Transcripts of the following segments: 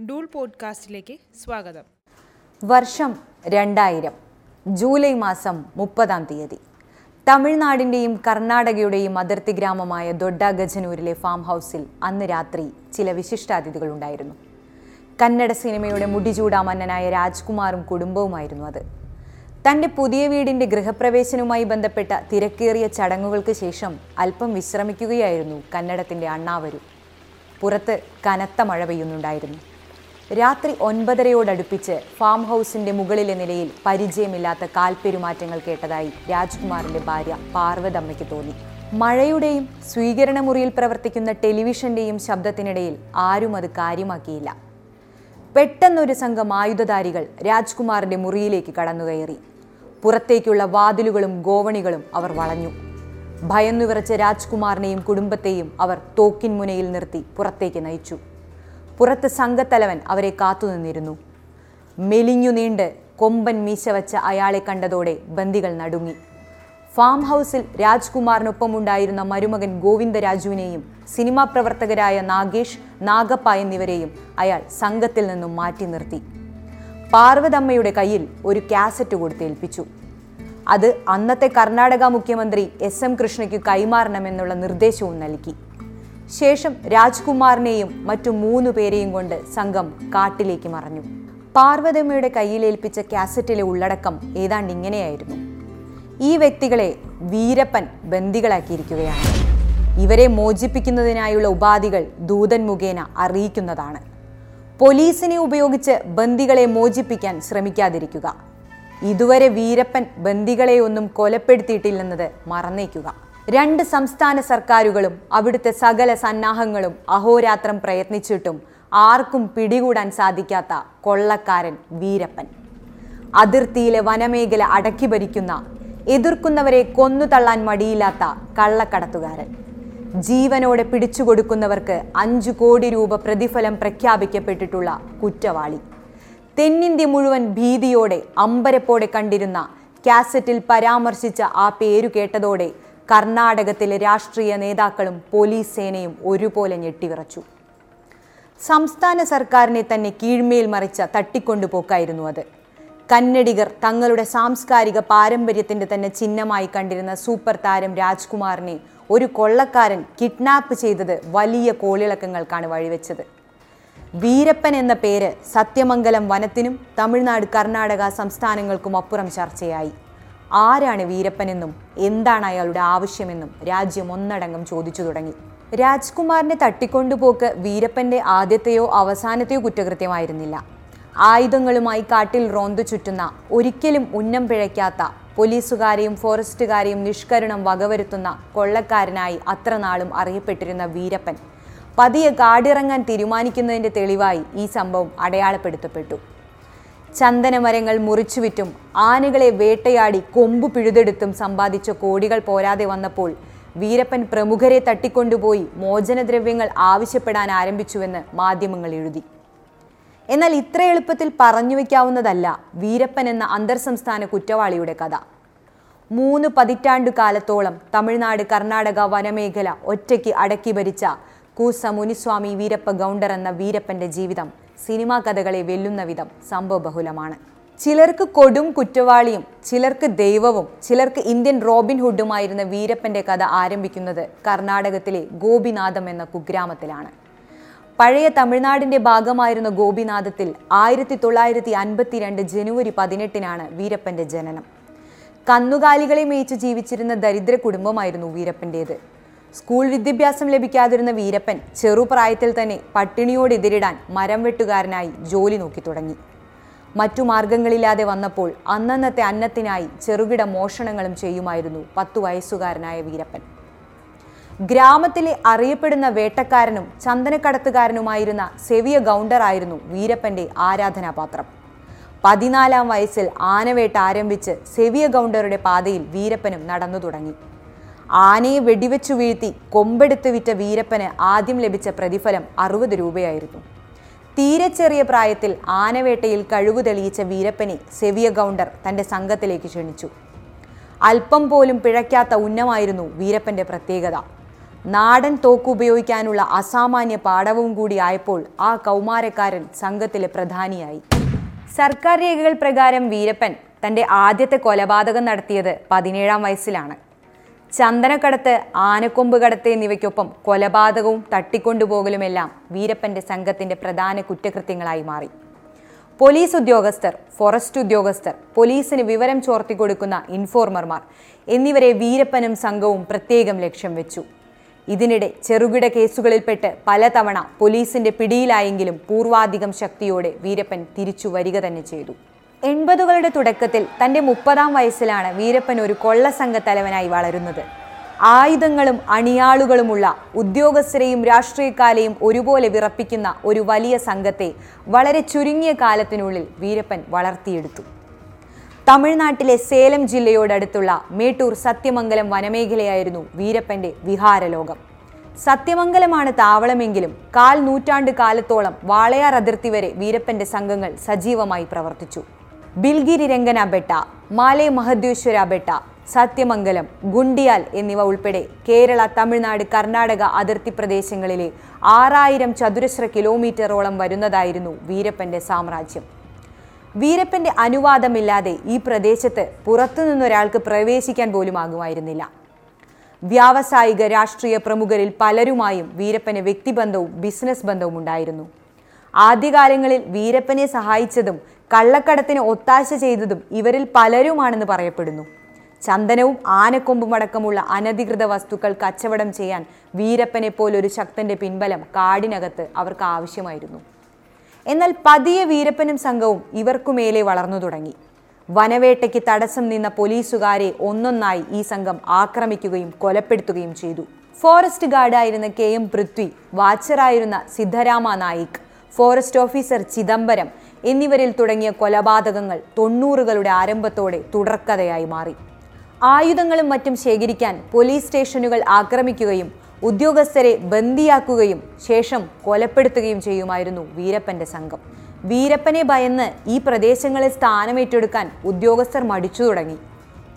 ഡൂൾ പോഡ്കാസ്റ്റിലേക്ക് സ്വാഗതം. വർഷം രണ്ടായിരം ജൂലൈ മാസം മുപ്പതാം തീയതി. തമിഴ്നാടിന്റെയും കർണാടകയുടെയും അതിർത്തി ഗ്രാമമായ ദൊഡ്ഡഗജനൂരിലെ ഫാം ഹൗസിൽ അന്ന് രാത്രി ചില വിശിഷ്ടാതിഥികൾ ഉണ്ടായിരുന്നു. കന്നഡ സിനിമയുടെ മുടിചൂടാ മന്നനായ രാജ്കുമാറും കുടുംബവുമായിരുന്നു അത്. തന്റെ പുതിയ വീടിന്റെ ഗൃഹപ്രവേശനവുമായി ബന്ധപ്പെട്ട തിരക്കേറിയ ചടങ്ങുകൾക്ക് ശേഷം അല്പം വിശ്രമിക്കുകയായിരുന്നു കന്നഡത്തിന്റെ അണ്ണാവരു. പുറത്ത് കനത്ത മഴ പെയ്യുന്നുണ്ടായിരുന്നു. രാത്രി ഒൻപതരയോടടുപ്പിച്ച് ഫാം ഹൗസിന്റെ മുകളിലെ നിലയിൽ പരിചയമില്ലാത്ത കാൽപ്പെരുമാറ്റങ്ങൾ കേട്ടതായി രാജ്കുമാറിന്റെ ഭാര്യ പാർവതമ്മയ്ക്ക് തോന്നി. മഴയുടെയും സ്വീകരണ മുറിയിൽ പ്രവർത്തിക്കുന്ന ടെലിവിഷന്റെയും ശബ്ദത്തിനിടയിൽ ആരും അത് കാര്യമാക്കിയില്ല. പെട്ടെന്നൊരു സംഘം ആയുധധാരികൾ രാജ്കുമാറിന്റെ മുറിയിലേക്ക് കടന്നുകയറി. പുറത്തേക്കുള്ള വാതിലുകളും ഗോവണികളും അവർ വളഞ്ഞു. ഭയന്നുവിറച്ച രാജ്കുമാറിനെയും കുടുംബത്തെയും അവർ തോക്കിൻ മുനയിൽ നിർത്തി പുറത്തേക്ക് നയിച്ചു. പുറത്ത് സംഘത്തലവൻ അവരെ കാത്തുനിന്നിരുന്നു മെലിഞ്ഞു നീണ്ട് കൊമ്പൻ മീശ വച്ച അയാളെ കണ്ടതോടെ ബന്ദികൾ നടുങ്ങി. ഫാം ഹൗസിൽ രാജ്കുമാറിനൊപ്പമുണ്ടായിരുന്ന മരുമകൻ ഗോവിന്ദരാജുവിനെയും സിനിമാ പ്രവർത്തകരായ നാഗേഷ് നാഗപ്പ എന്നിവരെയും അയാൾ സംഘത്തിൽ നിന്നും മാറ്റി നിർത്തി. പാർവതമ്മയുടെ കയ്യിൽ ഒരു കാസറ്റ് കൊടുത്തേൽപ്പിച്ചു അത് അന്നത്തെ കർണാടക മുഖ്യമന്ത്രി എസ് എം കൃഷ്ണയ്ക്ക് കൈമാറണമെന്നുള്ള നിർദ്ദേശവും നൽകി. ശേഷം രാജ്കുമാറിനെയും മറ്റു മൂന്നു പേരെയും കൊണ്ട് സംഘം കാട്ടിലേക്ക് മറഞ്ഞു. പാർവതമ്മയുടെ കയ്യിലേൽപ്പിച്ച കാസറ്റിലെ ഉള്ളടക്കം ഏതാണ്ട് ഇങ്ങനെയായിരുന്നു. ഈ വ്യക്തികളെ വീരപ്പൻ ബന്ദികളാക്കിയിരിക്കുകയാണ്. ഇവരെ മോചിപ്പിക്കുന്നതിനായുള്ള ഉപാധികൾ ദൂതൻ മുഖേന അറിയിക്കുന്നതാണ്. പോലീസിനെ ഉപയോഗിച്ച് ബന്ദികളെ മോചിപ്പിക്കാൻ ശ്രമിക്കാതിരിക്കുക. ഇതുവരെ വീരപ്പൻ ബന്ദികളെയൊന്നും കൊലപ്പെടുത്തിയിട്ടില്ലെന്നത് മറന്നേക്കുക. രണ്ട് സംസ്ഥാന സർക്കാരുകളും അവിടുത്തെ സകല സന്നാഹങ്ങളും അഹോരാത്രം പ്രയത്നിച്ചിട്ടും ആർക്കും പിടികൂടാൻ സാധിക്കാത്ത കൊള്ളക്കാരൻ വീരപ്പൻ. അതിർത്തിയിലെ വനമേഖല അടക്കി ഭരിക്കുന്ന എതിർക്കുന്നവരെ കൊന്നുതള്ളാൻ മടിയില്ലാത്ത കള്ളക്കടത്തുകാരൻ. ജീവനോടെ പിടിച്ചുകൊടുക്കുന്നവർക്ക് അഞ്ചു കോടി രൂപ പ്രതിഫലം പ്രഖ്യാപിക്കപ്പെട്ടിട്ടുള്ള കുറ്റവാളി. തെന്നിന്ത്യ മുഴുവൻ ഭീതിയോടെ അമ്പരപ്പോടെ കണ്ടിരുന്ന കാസറ്റിൽ പരാമർശിച്ച ആ പേരു കേട്ടതോടെ കർണാടകത്തിലെ രാഷ്ട്രീയ നേതാക്കളും പോലീസ് സേനയും ഒരുപോലെ ഞെട്ടിവിറച്ചു. സംസ്ഥാന സർക്കാരിനെ തന്നെ കീഴ്മേൽ മറിച്ച തട്ടിക്കൊണ്ടുപോക്കായിരുന്നു അത്. കന്നഡികർ തങ്ങളുടെ സാംസ്കാരിക പാരമ്പര്യത്തിന്റെ തന്നെ ചിഹ്നമായി കണ്ടിരുന്ന സൂപ്പർ താരം രാജ്കുമാറിനെ ഒരു കൊള്ളക്കാരൻ കിഡ്നാപ്പ് ചെയ്തത് വലിയ കോളിളക്കങ്ങൾക്കാണ് വഴിവെച്ചത്. വീരപ്പൻ എന്ന പേര് സത്യമംഗലം വനത്തിനും തമിഴ്നാട് കർണാടക സംസ്ഥാനങ്ങൾക്കും അപ്പുറം ചർച്ചയായി. ആരാണ് വീരപ്പനെന്നും എന്താണ് അയാളുടെ ആവശ്യമെന്നും രാജ്യം ഒന്നടങ്കം ചോദിച്ചു തുടങ്ങി. രാജ്കുമാറിനെ തട്ടിക്കൊണ്ടുപോക്ക് വീരപ്പന്റെ ആദ്യത്തെയോ അവസാനത്തെയോ കുറ്റകൃത്യമായിരുന്നില്ല. ആയുധങ്ങളുമായി കാട്ടിൽ റോന്തു ചുറ്റുന്ന ഒരിക്കലും ഉന്നം പിഴയ്ക്കാത്ത പോലീസുകാരെയും ഫോറസ്റ്റുകാരെയും നിഷ്കരണം വകവരുത്തുന്ന കൊള്ളക്കാരനായി അത്ര നാളും അറിയപ്പെട്ടിരുന്ന വീരപ്പൻ. പതിയെ കാടിറങ്ങാൻ തീരുമാനിക്കുന്നതിന്റെ തെളിവായി ഈ സംഭവം അടയാളപ്പെടുത്തപ്പെട്ടു. ചന്ദനമരങ്ങൾ മുറിച്ചുവിറ്റും ആനകളെ വേട്ടയാടി കൊമ്പു പിഴുതെടുത്തും സമ്പാദിച്ച കോടികൾ പോരാതെ വന്നപ്പോൾ വീരപ്പൻ പ്രമുഖരെ തട്ടിക്കൊണ്ടുപോയി മോചനദ്രവ്യങ്ങൾ ആവശ്യപ്പെടാൻ ആരംഭിച്ചുവെന്ന് മാധ്യമങ്ങൾ എഴുതി. എന്നാൽ ഇത്ര എളുപ്പത്തിൽ പറഞ്ഞു വയ്ക്കാവുന്നതല്ല വീരപ്പൻ എന്ന അന്തർ സംസ്ഥാന കുറ്റവാളിയുടെ കഥ. മൂന്ന് പതിറ്റാണ്ടു കാലത്തോളം തമിഴ്നാട് കർണാടക വനമേഖല ഒറ്റയ്ക്ക് അടക്കി ഭരിച്ച കൂസ മുനിസ്വാമി വീരപ്പ ഗൗണ്ടർ എന്ന വീരപ്പന്റെ ജീവിതം സിനിമാ കഥകളെ വെല്ലുന്ന വിധം സംഭവബഹുലമാണ് ചിലർക്ക് കൊടും കുറ്റവാളിയും ചിലർക്ക് ദൈവവും ചിലർക്ക് ഇന്ത്യൻ റോബിൻ ഹുഡുമായിരുന്ന വീരപ്പന്റെ കഥ ആരംഭിക്കുന്നത് കർണാടകത്തിലെ ഗോപിനാഥം എന്ന കുഗ്രാമത്തിലാണ്. പഴയ തമിഴ്നാടിന്റെ ഭാഗമായിരുന്ന ഗോപിനാഥത്തിൽ ആയിരത്തി തൊള്ളായിരത്തി അൻപത്തിരണ്ട് ജനുവരി പതിനെട്ടിനാണ് വീരപ്പന്റെ ജനനം. കന്നുകാലികളെ മേയിച്ച് ജീവിച്ചിരുന്ന ദരിദ്ര കുടുംബമായിരുന്നു വീരപ്പന്റേത് സ്കൂൾ വിദ്യാഭ്യാസം ലഭിക്കാതിരുന്ന വീരപ്പൻ ചെറുപ്രായത്തിൽ തന്നെ പട്ടിണിയോട് എതിരിടാൻ മരം വെട്ടുകാരനായി ജോലി നോക്കി തുടങ്ങി. മറ്റു മാർഗങ്ങളില്ലാതെ വന്നപ്പോൾ അന്നന്നത്തെ അന്നത്തിനായി ചെറുകിട മോഷണങ്ങളും ചെയ്യുമായിരുന്നു പത്തു വയസ്സുകാരനായ വീരപ്പൻ. ഗ്രാമത്തിലെ അറിയപ്പെടുന്ന വേട്ടക്കാരനും ചന്ദനക്കടത്തുകാരനുമായിരുന്ന സെവിയ ഗൗണ്ടറായിരുന്നു വീരപ്പന്റെ ആരാധനാപാത്രം. പതിനാലാം വയസ്സിൽ ആനവേട്ട ആരംഭിച്ച് സെവിയ ഗൗണ്ടറുടെ പാതയിൽ വീരപ്പനും നടന്നു തുടങ്ങി. ആനയെ വെടിവെച്ചു വീഴ്ത്തി കൊമ്പെടുത്ത് വിറ്റ വീരപ്പന് ആദ്യം ലഭിച്ച പ്രതിഫലം അറുപത് രൂപയായിരുന്നു. തീരെ ചെറിയ പ്രായത്തിൽ ആനവേട്ടയിൽ കഴിവ് തെളിയിച്ച വീരപ്പനെ സെവിയ ഗൗണ്ടർ തന്റെ സംഘത്തിലേക്ക് ക്ഷണിച്ചു. അല്പം പോലും പിഴയ്ക്കാത്ത ഉന്നമായിരുന്നു വീരപ്പന്റെ പ്രത്യേകത. നാടൻ തോക്ക് ഉപയോഗിക്കാനുള്ള അസാമാന്യ പാഠവും കൂടി ആയപ്പോൾ ആ കൗമാരക്കാരൻ സംഘത്തിലെ പ്രധാനിയായി. സർക്കാർ രേഖകൾ പ്രകാരം വീരപ്പൻ തന്റെ ആദ്യത്തെ കൊലപാതകം നടത്തിയത് പതിനേഴാം വയസ്സിലാണ്. ചന്ദനക്കടത്ത് ആനക്കൊമ്പ് കടത്ത് എന്നിവയ്ക്കൊപ്പം കൊലപാതകവും തട്ടിക്കൊണ്ടുപോകലുമെല്ലാം വീരപ്പന്റെ സംഘത്തിന്റെ പ്രധാന കുറ്റകൃത്യങ്ങളായി മാറി. പോലീസ് ഉദ്യോഗസ്ഥർ ഫോറസ്റ്റ് ഉദ്യോഗസ്ഥർ പോലീസിന് വിവരം ചോർത്തി കൊടുക്കുന്ന ഇൻഫോർമർമാർ എന്നിവരെ വീരപ്പനും സംഘവും പ്രത്യേകം ലക്ഷ്യം വെച്ചു. ഇതിനിടെ ചെറുകിട കേസുകളിൽപ്പെട്ട് പലതവണ പോലീസിന്റെ പിടിയിലായെങ്കിലും പൂർവാധികം ശക്തിയോടെ വീരപ്പൻ തിരിച്ചു വരിക തന്നെ ചെയ്തു. എൺപതുകളുടെ തുടക്കത്തിൽ തന്റെ മുപ്പതാം വയസ്സിലാണ് വീരപ്പൻ ഒരു കൊള്ളസംഘ തലവനായി വളരുന്നത്. ആയുധങ്ങളും അണിയാളുകളുമുള്ള ഉദ്യോഗസ്ഥരെയും രാഷ്ട്രീയക്കാരെയും ഒരുപോലെ വിറപ്പിക്കുന്ന ഒരു വലിയ സംഘത്തെ വളരെ ചുരുങ്ങിയ കാലത്തിനുള്ളിൽ വീരപ്പൻ വളർത്തിയെടുത്തു. തമിഴ്നാട്ടിലെ സേലം ജില്ലയോടടുത്തുള്ള മേട്ടൂർ സത്യമംഗലം വനമേഖലയായിരുന്നു വീരപ്പന്റെ വിഹാരലോകം. സത്യമംഗലമാണ് താവളമെങ്കിലും കാൽ നൂറ്റാണ്ട് കാലത്തോളം വാളയാർ അതിർത്തി വരെ വീരപ്പന്റെ സംഘങ്ങൾ സജീവമായി പ്രവർത്തിച്ചു. ബിൽഗിരി രംഗന ബെട്ട മാലേ മഹദ്വേശ്വര ബെട്ട സത്യമംഗലം ഗുണ്ടിയാൽ എന്നിവ ഉൾപ്പെടെ കേരള തമിഴ്നാട് കർണാടക അതിർത്തി പ്രദേശങ്ങളിലെ ആറായിരം ചതുരശ്ര കിലോമീറ്ററോളം വരുന്നതായിരുന്നു വീരപ്പന്റെ സാമ്രാജ്യം. വീരപ്പന്റെ അനുവാദമില്ലാതെ ഈ പ്രദേശത്ത് പുറത്തുനിന്നൊരാൾക്ക് പ്രവേശിക്കാൻ പോലും ആകുമായിരുന്നില്ല. വ്യാവസായിക രാഷ്ട്രീയ പ്രമുഖരിൽ പലരുമായും വീരപ്പന് വ്യക്തിബന്ധവും ബിസിനസ് ബന്ധവും ഉണ്ടായിരുന്നു ആദ്യകാലങ്ങളിൽ വീരപ്പനെ സഹായിച്ചതും കള്ളക്കടത്തിന് ഒത്താശ ചെയ്തതും ഇവരിൽ പലരുമാണെന്ന് പറയപ്പെടുന്നു. ചന്ദനവും ആനക്കൊമ്പും അടക്കമുള്ള അനധികൃത വസ്തുക്കൾ കച്ചവടം ചെയ്യാൻ വീരപ്പനെ പോലൊരു ശക്തന്റെ പിൻബലം കാടിനകത്ത് അവർക്ക് ആവശ്യമായിരുന്നു. എന്നാൽ പതിയെ വീരപ്പനും സംഘവും ഇവർക്കുമേലെ വളർന്നു തുടങ്ങി. വനവേട്ടയ്ക്ക് തടസ്സം നിന്ന പോലീസുകാരെ ഒന്നൊന്നായി ഈ സംഘം ആക്രമിക്കുകയും കൊലപ്പെടുത്തുകയും ചെയ്തു. ഫോറസ്റ്റ് ഗാർഡായിരുന്ന കെ എം പൃഥ്വി വാച്ചറായിരുന്ന സിദ്ധരാമ നായിക് ഫോറസ്റ്റ് ഓഫീസർ ചിദംബരം എന്നിവരിൽ തുടങ്ങിയ കൊലപാതകങ്ങൾ തൊണ്ണൂറുകളുടെ ആരംഭത്തോടെ തുടർക്കഥയായി മാറി. ആയുധങ്ങളും മറ്റും ശേഖരിക്കാൻ പോലീസ് സ്റ്റേഷനുകൾ ആക്രമിക്കുകയും ഉദ്യോഗസ്ഥരെ ബന്ദിയാക്കുകയും ശേഷം കൊലപ്പെടുത്തുകയും ചെയ്യുമായിരുന്നു വീരപ്പന്റെ സംഘം. വീരപ്പനെ ഭയന്ന് ഈ പ്രദേശങ്ങളിൽ സ്ഥാനമേറ്റെടുക്കാൻ ഉദ്യോഗസ്ഥർ മടിച്ചു തുടങ്ങി.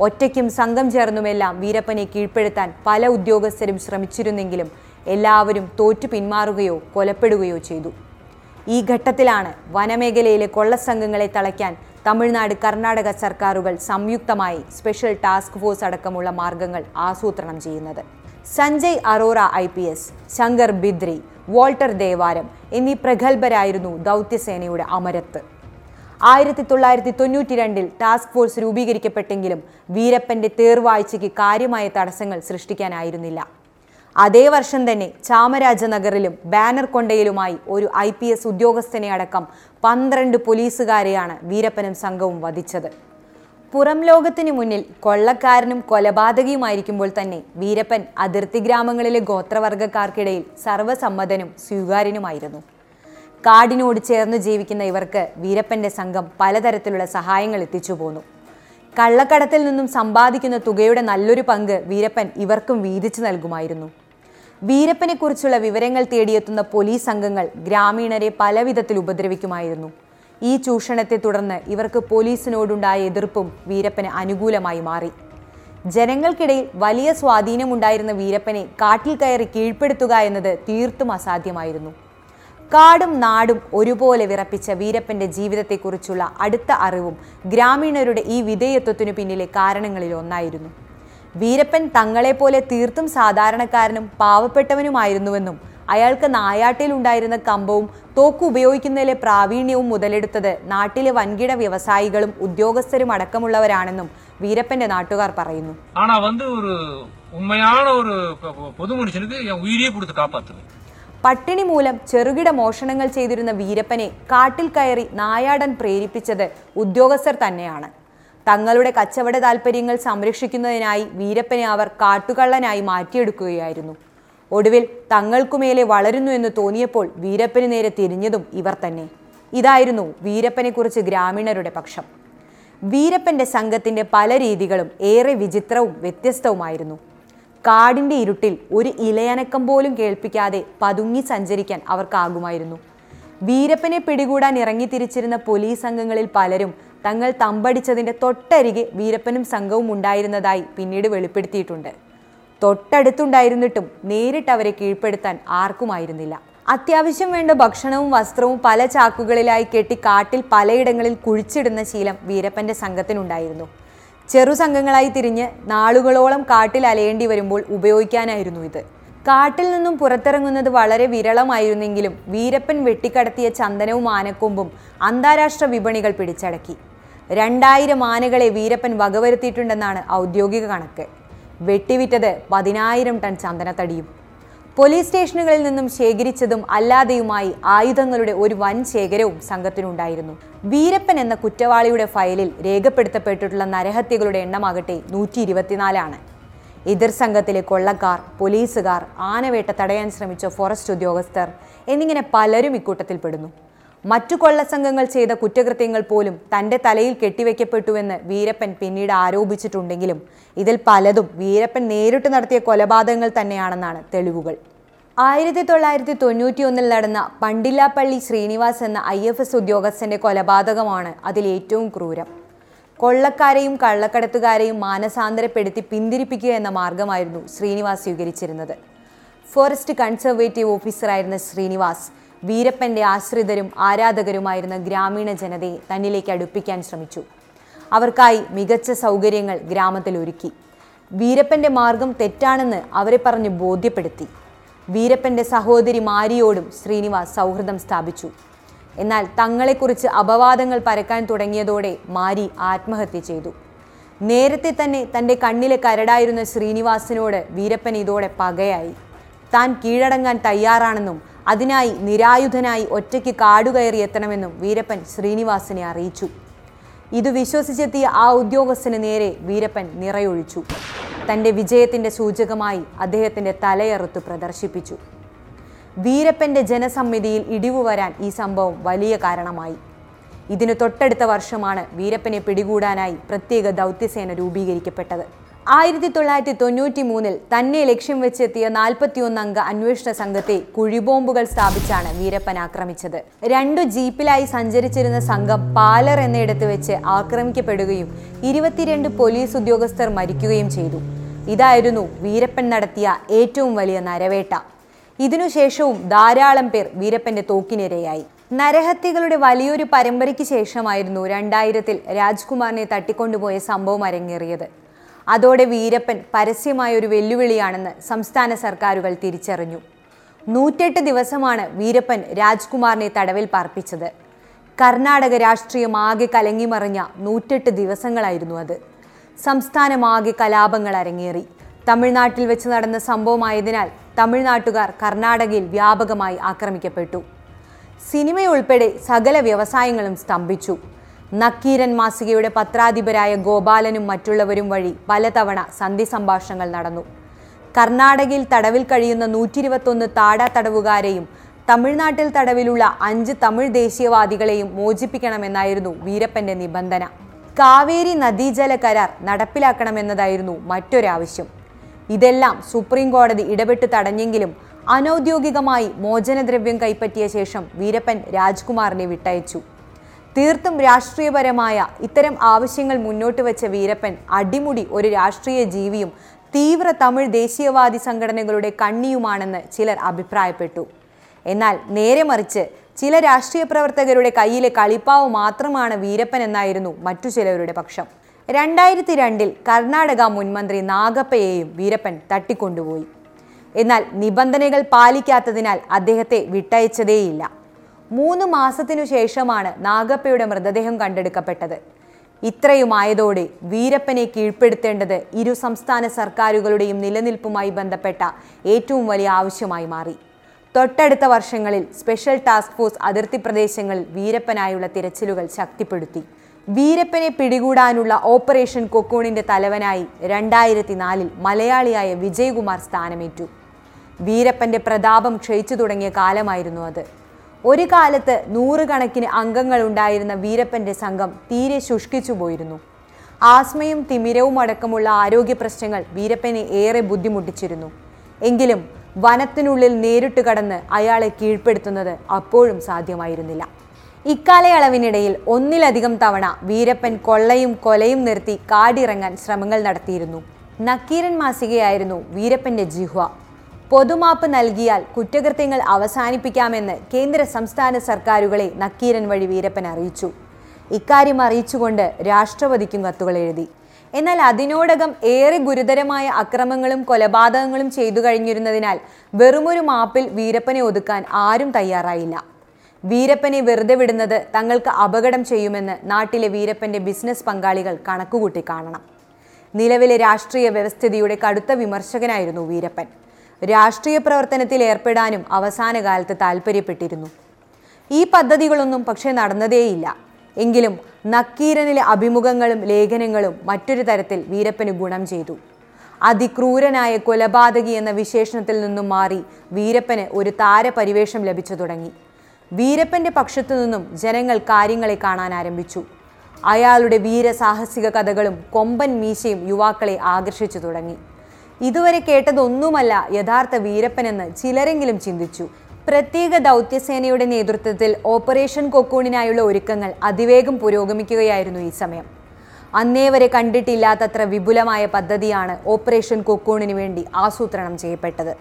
ഒറ്റയ്ക്കും സംഘം ചേർന്നുമെല്ലാം വീരപ്പനെ കീഴ്പ്പെടുത്താൻ പല ഉദ്യോഗസ്ഥരും ശ്രമിച്ചിരുന്നെങ്കിലും എല്ലാവരും തോറ്റു പിന്മാറുകയോ കൊലപ്പെടുകയോ ചെയ്തു. ഈ ഘട്ടത്തിലാണ് വനമേഖലയിലെ കൊള്ളസംഘങ്ങളെ തളയ്ക്കാൻ തമിഴ്നാട് കർണാടക സർക്കാരുകൾ സംയുക്തമായി സ്പെഷ്യൽ ടാസ്ക് ഫോഴ്സ് അടക്കമുള്ള മാർഗങ്ങൾ ആസൂത്രണം ചെയ്യുന്നത്. Sanjay Arora I P S Shankar Bidri Walter Devaram എന്നീ പ്രഗത്ഭരായിരുന്നു ദൗത്യസേനയുടെ അമരത്ത്. ആയിരത്തി തൊള്ളായിരത്തി തൊണ്ണൂറ്റി രണ്ടിൽ ടാസ്ക് ഫോഴ്സ് രൂപീകരിക്കപ്പെട്ടെങ്കിലും വീരപ്പന്റെ തേർവാഴ്ചയ്ക്ക് കാര്യമായ തടസ്സങ്ങൾ സൃഷ്ടിക്കാനായിരുന്നില്ല. അതേ വർഷം തന്നെ ചാമരാജനഗറിലും ബാനർ കൊണ്ടയിലുമായി ഒരു ഐ പി എസ് ഉദ്യോഗസ്ഥനെ അടക്കം പന്ത്രണ്ട് പോലീസുകാരെയാണ് വീരപ്പനും സംഘവും വധിച്ചത്. പുറം ലോകത്തിന് മുന്നിൽ കൊള്ളക്കാരനും കൊലപാതകിയുമായിരിക്കുമ്പോൾ തന്നെ വീരപ്പൻ അതിർത്തി ഗ്രാമങ്ങളിലെ ഗോത്രവർഗക്കാർക്കിടയിൽ സർവസമ്മതനും സ്വീകാര്യനുമായിരുന്നു. കാടിനോട് ചേർന്ന് ജീവിക്കുന്ന ഇവർക്ക് വീരപ്പന്റെ സംഘം പലതരത്തിലുള്ള സഹായങ്ങൾ എത്തിച്ചു പോന്നു. കള്ളക്കടത്തിൽ നിന്നും സമ്പാദിക്കുന്ന തുകയുടെ നല്ലൊരു പങ്ക് വീരപ്പൻ ഇവർക്കും വീതിച്ചു നൽകുമായിരുന്നു. വീരപ്പനെ കുറിച്ചുള്ള വിവരങ്ങൾ തേടിയെത്തുന്ന പോലീസ് സംഘങ്ങൾ ഗ്രാമീണരെ പലവിധത്തിൽ ഉപദ്രവിക്കുമായിരുന്നു. ഈ ചൂഷണത്തെ തുടർന്ന് ഇവർക്ക് പോലീസിനോടുണ്ടായ എതിർപ്പും വീരപ്പന് അനുകൂലമായി മാറി. ജനങ്ങൾക്കിടയിൽ വലിയ സ്വാധീനമുണ്ടായിരുന്ന വീരപ്പനെ കാട്ടിൽ കയറി കീഴ്പ്പെടുത്തുക എന്നത് തീർത്തും അസാധ്യമായിരുന്നു. കാടും നാടും ഒരുപോലെ വിറപ്പിച്ച വീരപ്പന്റെ ജീവിതത്തെക്കുറിച്ചുള്ള അടുത്ത അറിവും ഗ്രാമീണരുടെ ഈ വിധേയത്വത്തിനു പിന്നിലെ കാരണങ്ങളിൽ ഒന്നായിരുന്നു വീരപ്പൻ തങ്ങളെപ്പോലെ തീർത്തും സാധാരണക്കാരനും പാവപ്പെട്ടവനുമായിരുന്നുവെന്നും അയാൾക്ക് നായാട്ടിലുണ്ടായിരുന്ന കമ്പവും തോക്ക് ഉപയോഗിക്കുന്നതിലെ പ്രാവീണ്യവും മുതലെടുത്തത് നാട്ടിലെ വൻകിട വ്യവസായികളും ഉദ്യോഗസ്ഥരും അടക്കമുള്ളവരാണെന്നും വീരപ്പന്റെ നാട്ടുകാർ പറയുന്നു. ഒരു ഒരു പട്ടിണി മൂലം ചെറുകിട മോഷണങ്ങൾ ചെയ്തിരുന്ന വീരപ്പനെ കാട്ടിൽ കയറി നായാടൻ പ്രേരിപ്പിച്ചത് ഉദ്യോഗസ്ഥർ തന്നെയാണ്. തങ്ങളുടെ കച്ചവട താൽപ്പര്യങ്ങൾ സംരക്ഷിക്കുന്നതിനായി വീരപ്പനെ അവർ കാട്ടുകള്ളനായി മാറ്റിയെടുക്കുകയായിരുന്നു. ഒടുവിൽ തങ്ങൾക്കുമേലെ വളരുന്നു എന്ന് തോന്നിയപ്പോൾ വീരപ്പന് നേരെ തിരിഞ്ഞതും ഇവർ തന്നെ. ഇതായിരുന്നു വീരപ്പനെക്കുറിച്ച് ഗ്രാമീണരുടെ പക്ഷം. വീരപ്പന്റെ സംഘത്തിന്റെ പല രീതികളും ഏറെ വിചിത്രവും വ്യത്യസ്തവുമായിരുന്നു. കാടിന്റെ ഇരുട്ടിൽ ഒരു ഇലയനക്കം പോലും കേൾപ്പിക്കാതെ പതുങ്ങി സഞ്ചരിക്കാൻ അവർക്കാകുമായിരുന്നു. വീരപ്പനെ പിടികൂടാൻ ഇറങ്ങിത്തിരിച്ചിരുന്ന പോലീസ് സംഘങ്ങളിൽ പലരും തങ്ങൾ തമ്പടിച്ചതിന്റെ തൊട്ടരികെ വീരപ്പനും സംഘവും ഉണ്ടായിരുന്നതായി പിന്നീട് വെളിപ്പെടുത്തിയിട്ടുണ്ട്. തൊട്ടടുത്തുണ്ടായിരുന്നിട്ടും നേരിട്ട് അവരെ കീഴ്പ്പെടുത്താൻ ആർക്കുമായിരുന്നില്ല. അത്യാവശ്യം വേണ്ട ഭക്ഷണവും വസ്ത്രവും പല ചാക്കുകളിലായി കെട്ടി കാട്ടിൽ പലയിടങ്ങളിൽ കുഴിച്ചിടുന്ന ശീലം വീരപ്പന്റെ സംഘത്തിനുണ്ടായിരുന്നു. ചെറു സംഘങ്ങളായി തിരിഞ്ഞ് നാളുകളോളം കാട്ടിൽ അലയേണ്ടി വരുമ്പോൾ ഉപയോഗിക്കാനായിരുന്നു ഇത്. കാട്ടിൽ നിന്നും പുറത്തിറങ്ങുന്നത് വളരെ വിരളമായിരുന്നെങ്കിലും വീരപ്പൻ വെട്ടിക്കടത്തിയ ചന്ദനവും ആനക്കൊമ്പും അന്താരാഷ്ട്ര വിപണികൾ പിടിച്ചടക്കി. രണ്ടായിരം ആനകളെ വീരപ്പൻ വകവരുത്തിയിട്ടുണ്ടെന്നാണ് ഔദ്യോഗിക കണക്ക്. വെട്ടിവിറ്റത് പതിനായിരം ടൺ ചന്ദനത്തടിയും. പോലീസ് സ്റ്റേഷനുകളിൽ നിന്നും ശേഖരിച്ചതും അല്ലാതെയുമായി ആയുധങ്ങളുടെ ഒരു വൻ ശേഖരവും സംഘത്തിനുണ്ടായിരുന്നു. വീരപ്പൻ എന്ന കുറ്റവാളിയുടെ ഫയലിൽ രേഖപ്പെടുത്തപ്പെട്ടിട്ടുള്ള നരഹത്യകളുടെ എണ്ണമാകട്ടെ നൂറ്റി ഇരുപത്തിനാലാണ് എതിർ സംഘത്തിലെ കൊള്ളക്കാർ പോലീസുകാർ ആനവേട്ട തടയാൻ ശ്രമിച്ച ഫോറസ്റ്റ് ഉദ്യോഗസ്ഥർ എന്നിങ്ങനെ പലരും ഇക്കൂട്ടത്തിൽപ്പെടുന്നു. മറ്റു കൊള്ളസംഘങ്ങൾ ചെയ്ത കുറ്റകൃത്യങ്ങൾ പോലും തന്റെ തലയിൽ കെട്ടിവെക്കപ്പെട്ടുവെന്ന് വീരപ്പൻ പിന്നീട് ആരോപിച്ചിട്ടുണ്ടെങ്കിലും ഇതിൽ പലതും വീരപ്പൻ നേരിട്ട് നടത്തിയ കൊലപാതകങ്ങൾ തന്നെയാണെന്നാണ് തെളിവുകൾ. ആയിരത്തി തൊള്ളായിരത്തി തൊണ്ണൂറ്റി ഒന്നിൽ നടന്ന പണ്ടില്ലാപ്പള്ളി ശ്രീനിവാസ് എന്ന ഐ എഫ് എസ് ഉദ്യോഗസ്ഥന്റെ കൊലപാതകമാണ് അതിൽ ഏറ്റവും ക്രൂരം. കൊള്ളക്കാരെയും കള്ളക്കടത്തുകാരെയും മാനസാന്തരപ്പെടുത്തി പിന്തിരിപ്പിക്കുക എന്ന മാർഗമായിരുന്നു ശ്രീനിവാസ് സ്വീകരിച്ചിരുന്നത്. ഫോറസ്റ്റ് കൺസർവേറ്റീവ് ഓഫീസറായിരുന്ന ശ്രീനിവാസ് വീരപ്പന്റെ ആശ്രിതരും ആരാധകരുമായിരുന്ന ഗ്രാമീണ ജനതയെ തന്നിലേക്ക് അടുപ്പിക്കാൻ ശ്രമിച്ചു. അവർക്കായി മികച്ച സൗകര്യങ്ങൾ ഗ്രാമത്തിൽ ഒരുക്കി. വീരപ്പന്റെ മാർഗം തെറ്റാണെന്ന് അവരെ പറഞ്ഞ് ബോധ്യപ്പെടുത്തി. വീരപ്പന്റെ സഹോദരി മാരിയോടും ശ്രീനിവാസ് സൗഹൃദം സ്ഥാപിച്ചു. എന്നാൽ തങ്ങളെക്കുറിച്ച് അപവാദങ്ങൾ പരക്കാൻ തുടങ്ങിയതോടെ മാരി ആത്മഹത്യ ചെയ്തു. നേരത്തെ തന്നെ തന്റെ കണ്ണിലെ കരടായിരുന്ന ശ്രീനിവാസിനോട് വീരപ്പൻ ഇതോടെ പകയായി. താൻ കീഴടങ്ങാൻ തയ്യാറാണെന്നും അതിനായി നിരായുധനായി ഒറ്റയ്ക്ക് കാടുകയറി എത്തണമെന്നും വീരപ്പൻ ശ്രീനിവാസിനെ അറിയിച്ചു. ഇത് വിശ്വസിച്ചെത്തിയ ആ ഉദ്യോഗസ്ഥന് നേരെ വീരപ്പൻ നിറയൊഴിച്ചു. തന്റെ വിജയത്തിന്റെ സൂചകമായി അദ്ദേഹത്തിന്റെ തലയറുത്ത് പ്രദർശിപ്പിച്ചു. വീരപ്പന്റെ ജനസമ്മിതിയിൽ ഇടിവ് വരാൻ ഈ സംഭവം വലിയ കാരണമായി. ഇതിന് തൊട്ടടുത്ത വർഷമാണ് വീരപ്പനെ പിടികൂടാനായി പ്രത്യേക ദൗത്യസേന രൂപീകരിക്കപ്പെട്ടത്. ആയിരത്തി തൊള്ളായിരത്തി തൊണ്ണൂറ്റി മൂന്നിൽ തന്നെ ലക്ഷ്യം വെച്ചെത്തിയ നാൽപ്പത്തിയൊന്നംഗ അന്വേഷണ സംഘത്തെ കുഴിബോംബുകൾ സ്ഥാപിച്ചാണ് വീരപ്പൻ ആക്രമിച്ചത്. രണ്ടു ജീപ്പിലായി സഞ്ചരിച്ചിരുന്ന സംഘം പാലർ എന്നയിടത്ത് വെച്ച് ആക്രമിക്കപ്പെടുകയും ഇരുപത്തിരണ്ട് പോലീസ് ഉദ്യോഗസ്ഥർ മരിക്കുകയും ചെയ്തു. ഇതായിരുന്നു വീരപ്പൻ നടത്തിയ ഏറ്റവും വലിയ നരവേട്ട. ഇതിനുശേഷവും ധാരാളം പേർ വീരപ്പന്റെ തോക്കിനിരയായി. നരഹത്യകളുടെ വലിയൊരു പരമ്പരയ്ക്ക് ശേഷമായിരുന്നു രണ്ടായിരത്തിൽ രാജ്കുമാറിനെ തട്ടിക്കൊണ്ടുപോയ സംഭവം അരങ്ങേറിയത്. അതോടെ വീരപ്പൻ പരസ്യമായ ഒരു വെല്ലുവിളിയാണെന്ന് സംസ്ഥാന സർക്കാരുകൾ തിരിച്ചറിഞ്ഞു. നൂറ്റെട്ട് ദിവസമാണ് വീരപ്പൻ രാജ്കുമാറിനെ തടവിൽ പാർപ്പിച്ചത്. കർണാടക രാഷ്ട്രീയം ആകെ കലങ്ങിമറിഞ്ഞ നൂറ്റെട്ട് ദിവസങ്ങളായിരുന്നു അത്. സംസ്ഥാനമാകെ കലാപങ്ങൾ അരങ്ങേറി. തമിഴ്നാട്ടിൽ വെച്ച് നടന്ന സംഭവമായതിനാൽ തമിഴ്നാട്ടുകാർ കർണാടകയിൽ വ്യാപകമായി ആക്രമിക്കപ്പെട്ടു. സിനിമയുൾപ്പെടെ സകല വ്യവസായങ്ങളും സ്തംഭിച്ചു. നക്കീരൻ മാസികയുടെ പത്രാധിപരായ ഗോപാലനും മറ്റുള്ളവരും വഴി പലതവണ സന്ധി സംഭാഷണങ്ങൾ നടന്നു. കർണാടകയിൽ തടവിൽ കഴിയുന്ന നൂറ്റി ഇരുപത്തൊന്ന് താട തടവുകാരെയും തമിഴ്നാട്ടിൽ തടവിലുള്ള അഞ്ച് തമിഴ് ദേശീയവാദികളെയും മോചിപ്പിക്കണമെന്നായിരുന്നു വീരപ്പന്റെ നിബന്ധന. കാവേരി നദീജല കരാർ നടപ്പിലാക്കണമെന്നതായിരുന്നു മറ്റൊരാവശ്യം. ഇതെല്ലാം സുപ്രീം കോടതി ഇടപെട്ട് തടഞ്ഞെങ്കിലും അനൗദ്യോഗികമായി മോചനദ്രവ്യം കൈപ്പറ്റിയ ശേഷം വീരപ്പൻ രാജ്കുമാറിനെ വിട്ടയച്ചു. തീർത്തും രാഷ്ട്രീയപരമായ ഇത്തരം ആവശ്യങ്ങൾ മുന്നോട്ട് വെച്ച വീരപ്പൻ അടിമുടി ഒരു രാഷ്ട്രീയ ജീവിയും തീവ്ര തമിഴ് ദേശീയവാദി സംഘടനകളുടെ കണ്ണിയുമാണെന്ന് ചിലർ അഭിപ്രായപ്പെട്ടു. എന്നാൽ നേരെ മറിച്ച് ചില രാഷ്ട്രീയ പ്രവർത്തകരുടെ കയ്യിലെ കളിപ്പാവ് മാത്രമാണ് വീരപ്പൻ എന്നായിരുന്നു മറ്റു ചിലവരുടെ പക്ഷം. രണ്ടായിരത്തി രണ്ടിൽ കർണാടക മുൻമന്ത്രി നാഗപ്പയെയും വീരപ്പൻ തട്ടിക്കൊണ്ടുപോയി. എന്നാൽ നിബന്ധനകൾ പാലിക്കാത്തതിനാൽ അദ്ദേഹത്തെ വിട്ടയച്ചതേയില്ല. മൂന്ന് മാസത്തിനു ശേഷമാണ് നാഗപ്പയുടെ മൃതദേഹം കണ്ടെടുക്കപ്പെട്ടത്. ഇത്രയുമായതോടെ വീരപ്പനെ കീഴ്പ്പെടുത്തേണ്ടത് ഇരു സംസ്ഥാന സർക്കാരുകളുടെയും നിലനിൽപ്പുമായി ബന്ധപ്പെട്ട ഏറ്റവും വലിയ ആവശ്യമായി മാറി. തൊട്ടടുത്ത വർഷങ്ങളിൽ സ്പെഷ്യൽ ടാസ്ക് ഫോഴ്സ് അതിർത്തി പ്രദേശങ്ങളിൽ വീരപ്പനായുള്ള തിരച്ചിലുകൾ ശക്തിപ്പെടുത്തി. വീരപ്പനെ പിടികൂടാനുള്ള ഓപ്പറേഷൻ കൊക്കൂണിന്റെ തലവനായി രണ്ടായിരത്തി നാലിൽ മലയാളിയായ വിജയകുമാർ സ്ഥാനമേറ്റു. വീരപ്പന്റെ പ്രതാപം ക്ഷയിച്ചു തുടങ്ങിയ കാലമായിരുന്നു അത്. ഒരു കാലത്ത് നൂറുകണക്കിന് അംഗങ്ങൾ ഉണ്ടായിരുന്ന വീരപ്പന്റെ സംഘം തീരെ ശുഷ്കിച്ചു പോയിരുന്നു. ആസ്മയും തിമിരവും അടക്കമുള്ള ആരോഗ്യ പ്രശ്നങ്ങൾ വീരപ്പനെ ഏറെ ബുദ്ധിമുട്ടിച്ചിരുന്നു. എങ്കിലും വനത്തിനുള്ളിൽ നേരിട്ട് കടന്ന് അയാളെ കീഴ്പ്പെടുത്തുന്നത് അപ്പോഴും സാധ്യമായിരുന്നില്ല. ഇക്കാലയളവിനിടയിൽ ഒന്നിലധികം തവണ വീരപ്പൻ കൊള്ളയും കൊലയും നിർത്തി കാടിറങ്ങാൻ ശ്രമങ്ങൾ നടത്തിയിരുന്നു. നക്കീരൻ മാസികയായിരുന്നു വീരപ്പന്റെ ജിഹ്വ. പൊതുമാപ്പ് നൽകിയാൽ കുറ്റകൃത്യങ്ങൾ അവസാനിപ്പിക്കാമെന്ന് കേന്ദ്ര സംസ്ഥാന സർക്കാരുകളെ നക്കീരൻ വഴി വീരപ്പൻ അറിയിച്ചു. ഇക്കാര്യം അറിയിച്ചുകൊണ്ട് രാഷ്ട്രപതിക്കും കത്തുകൾ എഴുതി. എന്നാൽ അതിനോടകം ഏറെ ഗുരുതരമായ അക്രമങ്ങളും കൊലപാതകങ്ങളും ചെയ്തു കഴിഞ്ഞിരുന്നതിനാൽ വെറുമൊരു മാപ്പിൽ വീരപ്പനെ ഒതുക്കാൻ ആരും തയ്യാറായില്ല. വീരപ്പനെ വെറുതെ വിടുന്നത് തങ്ങൾക്ക് അപകടം ചെയ്യുമെന്ന് നാട്ടിലെ വീരപ്പന്റെ ബിസിനസ് പങ്കാളികൾ കണക്കുകൂട്ടി കാണണം. നിലവിലെ രാഷ്ട്രീയ വ്യവസ്ഥിതിയുടെ കടുത്ത വിമർശകനായിരുന്നു വീരപ്പൻ. രാഷ്ട്രീയ പ്രവർത്തനത്തിൽ ഏർപ്പെടാനും അവസാന കാലത്ത് താല്പര്യപ്പെട്ടിരുന്നു. ഈ പദ്ധതികളൊന്നും പക്ഷേ നടന്നതേയില്ല. എങ്കിലും നക്കീരനിലെ അഭിമുഖങ്ങളും ലേഖനങ്ങളും മറ്റൊരു തരത്തിൽ വീരപ്പന് ഗുണം ചെയ്തു. അതിക്രൂരനായ കൊലപാതകി എന്ന വിശേഷണത്തിൽ നിന്നും മാറി വീരപ്പന് ഒരു താരപരിവേഷം ലഭിച്ചു തുടങ്ങി. വീരപ്പന്റെ പക്ഷത്തു നിന്നും ജനങ്ങൾ കാര്യങ്ങളെ കാണാൻ ആരംഭിച്ചു. അയാളുടെ വീരസാഹസിക കഥകളും കൊമ്പൻ മീശയും യുവാക്കളെ ആകർഷിച്ചു തുടങ്ങി. ഇതുവരെ കേട്ടതൊന്നുമല്ല യഥാർത്ഥ വീരപ്പനെന്ന് ചിലരെങ്കിലും ചിന്തിച്ചു. പ്രത്യേക ദൗത്യസേനയുടെ നേതൃത്വത്തിൽ ഓപ്പറേഷൻ കൊക്കൂണിനായുള്ള ഒരുക്കങ്ങൾ അതിവേഗം പുരോഗമിക്കുകയായിരുന്നു ഈ സമയം. അന്നേ വരെ കണ്ടിട്ടില്ലാത്തത്ര വിപുലമായ പദ്ധതിയാണ് ഓപ്പറേഷൻ കൊക്കൂണിന് വേണ്ടി ആസൂത്രണം ചെയ്യപ്പെട്ടത്.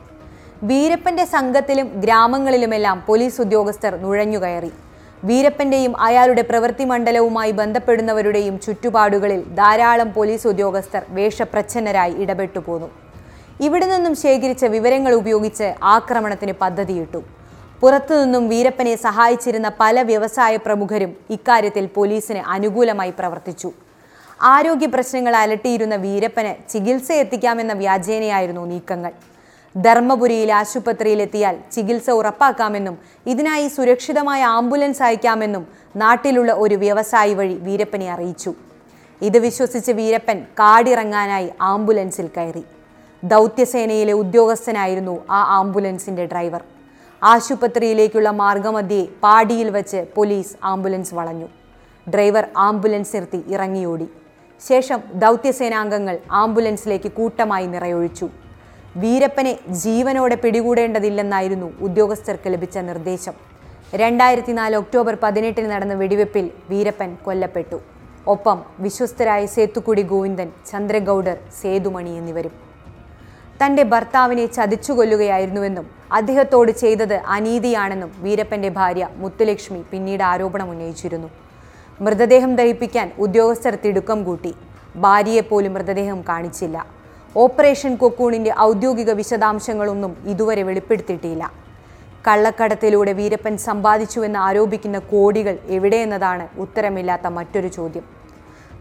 വീരപ്പന്റെ സംഘത്തിലും ഗ്രാമങ്ങളിലുമെല്ലാം പോലീസ് ഉദ്യോഗസ്ഥർ നുഴഞ്ഞുകയറി വീരപ്പന്റെയും അയാളുടെ പ്രവൃത്തി മണ്ഡലവുമായി ബന്ധപ്പെടുന്നവരുടെയും ചുറ്റുപാടുകളിൽ ധാരാളം പോലീസ് ഉദ്യോഗസ്ഥർ വേഷപ്രച്ഛന്നരായി ഇടപെട്ടു പോന്നു ഇവിടെ നിന്നും ശേഖരിച്ച വിവരങ്ങൾ ഉപയോഗിച്ച് ആക്രമണത്തിന് പദ്ധതിയിട്ടു. പുറത്തുനിന്നും വീരപ്പനെ സഹായിച്ചിരുന്ന പല വ്യവസായ പ്രമുഖരും ഇക്കാര്യത്തിൽ പോലീസിന് അനുകൂലമായി പ്രവർത്തിച്ചു. ആരോഗ്യ പ്രശ്നങ്ങൾ അലട്ടിയിരുന്ന വീരപ്പന് ചികിത്സ എത്തിക്കാമെന്ന വ്യാജേനയായിരുന്നു നീക്കങ്ങൾ. ധർമ്മപുരിയിൽ ആശുപത്രിയിലെത്തിയാൽ ചികിത്സ ഉറപ്പാക്കാമെന്നും ഇതിനായി സുരക്ഷിതമായ ആംബുലൻസ് അയക്കാമെന്നും നാട്ടിലുള്ള ഒരു വ്യവസായി വഴി വീരപ്പനെ അറിയിച്ചു. ഇത് വിശ്വസിച്ച് വീരപ്പൻ കാടിറങ്ങാനായി ആംബുലൻസിൽ കയറി. ദൗത്യസേനയിലെ ഉദ്യോഗസ്ഥനായിരുന്നു ആ ആംബുലൻസിന്റെ ഡ്രൈവർ. ആശുപത്രിയിലേക്കുള്ള മാർഗമധ്യേ പാടിയിൽ വച്ച് പോലീസ് ആംബുലൻസ് വളഞ്ഞു. ഡ്രൈവർ ആംബുലൻസ് നിർത്തി ഇറങ്ങിയോടി. ശേഷം ദൗത്യസേനാംഗങ്ങൾ ആംബുലൻസിലേക്ക് കൂട്ടമായി നിറയൊഴിച്ചു. വീരപ്പനെ ജീവനോടെ പിടികൂടേണ്ടതില്ലെന്നായിരുന്നു ഉദ്യോഗസ്ഥർക്ക് ലഭിച്ച നിർദ്ദേശം. രണ്ടായിരത്തി നാല് ഒക്ടോബർ പതിനെട്ടിന് നടന്ന വെടിവെപ്പിൽ വീരപ്പൻ കൊല്ലപ്പെട്ടു. ഒപ്പം വിശ്വസ്തരായ സേത്തുക്കുടി ഗോവിന്ദൻ ചന്ദ്രഗൗഡർ സേതുമണി എന്നിവരും. തന്റെ ഭർത്താവിനെ ചതിച്ചുകൊല്ലുകയായിരുന്നുവെന്നും അദ്ദേഹത്തോട് ചെയ്തത് അനീതിയാണെന്നും വീരപ്പന്റെ ഭാര്യ മുത്തുലക്ഷ്മി പിന്നീട് ആരോപണം ഉന്നയിച്ചിരുന്നു. മൃതദേഹം ദഹിപ്പിക്കാൻ ഉദ്യോഗസ്ഥർ തിടുക്കം കൂട്ടി. ഭാര്യയെപ്പോലും മൃതദേഹം കാണിച്ചില്ല. ഓപ്പറേഷൻ കൊക്കൂണിന്റെ ഔദ്യോഗിക വിശദാംശങ്ങളൊന്നും ഇതുവരെ വെളിപ്പെടുത്തിയിട്ടില്ല. കള്ളക്കടത്തിലൂടെ വീരപ്പൻ സമ്പാദിച്ചുവെന്ന് ആരോപിക്കുന്ന കോടികൾ എവിടെയെന്നതാണ് ഉത്തരമില്ലാത്ത മറ്റൊരു ചോദ്യം.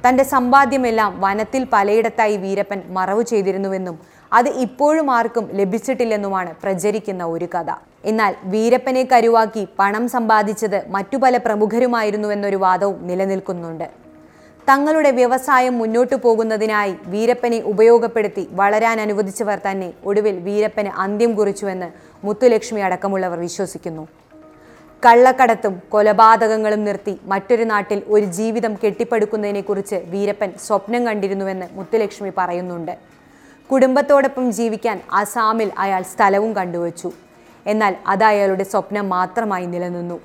തന്റെ സമ്പാദ്യമെല്ലാം വനത്തിൽ പലയിടത്തായി വീരപ്പൻ മറവു ചെയ്തിരുന്നുവെന്നും അത് ഇപ്പോഴും ആർക്കും ലഭിച്ചിട്ടില്ലെന്നുമാണ് പ്രചരിക്കുന്ന ഒരു കഥ. എന്നാൽ വീരപ്പനെ കരുവാക്കി പണം സമ്പാദിച്ചത് മറ്റു പല പ്രമുഖരുമായിരുന്നുവെന്നൊരു വാദവും നിലനിൽക്കുന്നുണ്ട്. തങ്ങളുടെ വ്യവസായം മുന്നോട്ടു പോകുന്നതിനായി വീരപ്പനെ ഉപയോഗപ്പെടുത്തി വളരാൻ അനുവദിച്ചവർ തന്നെ ഒടുവിൽ വീരപ്പന് അന്ത്യം കുറിച്ചുവെന്ന് മുത്തുലക്ഷ്മി അടക്കമുള്ളവർ വിശ്വസിക്കുന്നു. കള്ളക്കടത്തും കൊലപാതകങ്ങളും നിർത്തി മറ്റൊരു നാട്ടിൽ ഒരു ജീവിതം കെട്ടിപ്പടുക്കുന്നതിനെക്കുറിച്ച് വീരപ്പൻ സ്വപ്നം കണ്ടിരുന്നുവെന്ന് മുത്തുലക്ഷ്മി പറയുന്നുണ്ട്. കുടുംബത്തോടൊപ്പം ജീവിക്കാൻ അസാമിൽ അയാൾ സ്ഥലവും കണ്ടുവച്ചു. എന്നാൽ അത് അയാളുടെ സ്വപ്നം മാത്രമായി നിലനിന്നു.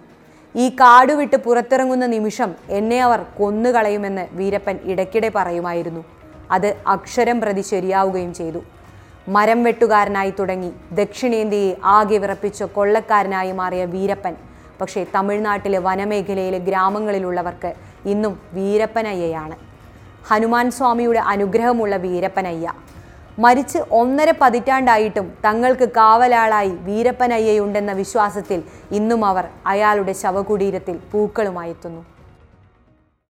ഈ കാട് വിട്ട് പുറത്തിറങ്ങുന്ന നിമിഷം എന്നെ അവർ കൊന്നുകളയുമെന്ന് വീരപ്പൻ ഇടയ്ക്കിടെ പറയുമായിരുന്നു. അത് അക്ഷരം പ്രതി ശരിയാവുകയും ചെയ്തു. മരം വെട്ടുകാരനായി തുടങ്ങി ദക്ഷിണേന്ത്യയെ ആകെ വിറപ്പിച്ച കൊള്ളക്കാരനായി മാറിയ വീരപ്പൻ. പക്ഷേ തമിഴ്നാട്ടിലെ വനമേഖലയിലെ ഗ്രാമങ്ങളിലുള്ളവർക്ക് ഇന്നും വീരപ്പനയ്യയാണ്. ഹനുമാൻ സ്വാമിയുടെ അനുഗ്രഹമുള്ള വീരപ്പനയ്യ. മരിച്ച് ഒന്നര പതിറ്റാണ്ടായിട്ടും തങ്ങൾക്ക് കാവലാളായി വീരപ്പനയ്യയുണ്ടെന്ന വിശ്വാസത്തിൽ ഇന്നും അവർ അയാളുടെ ശവകുടീരത്തിൽ പൂക്കളുമായി എത്തുന്നു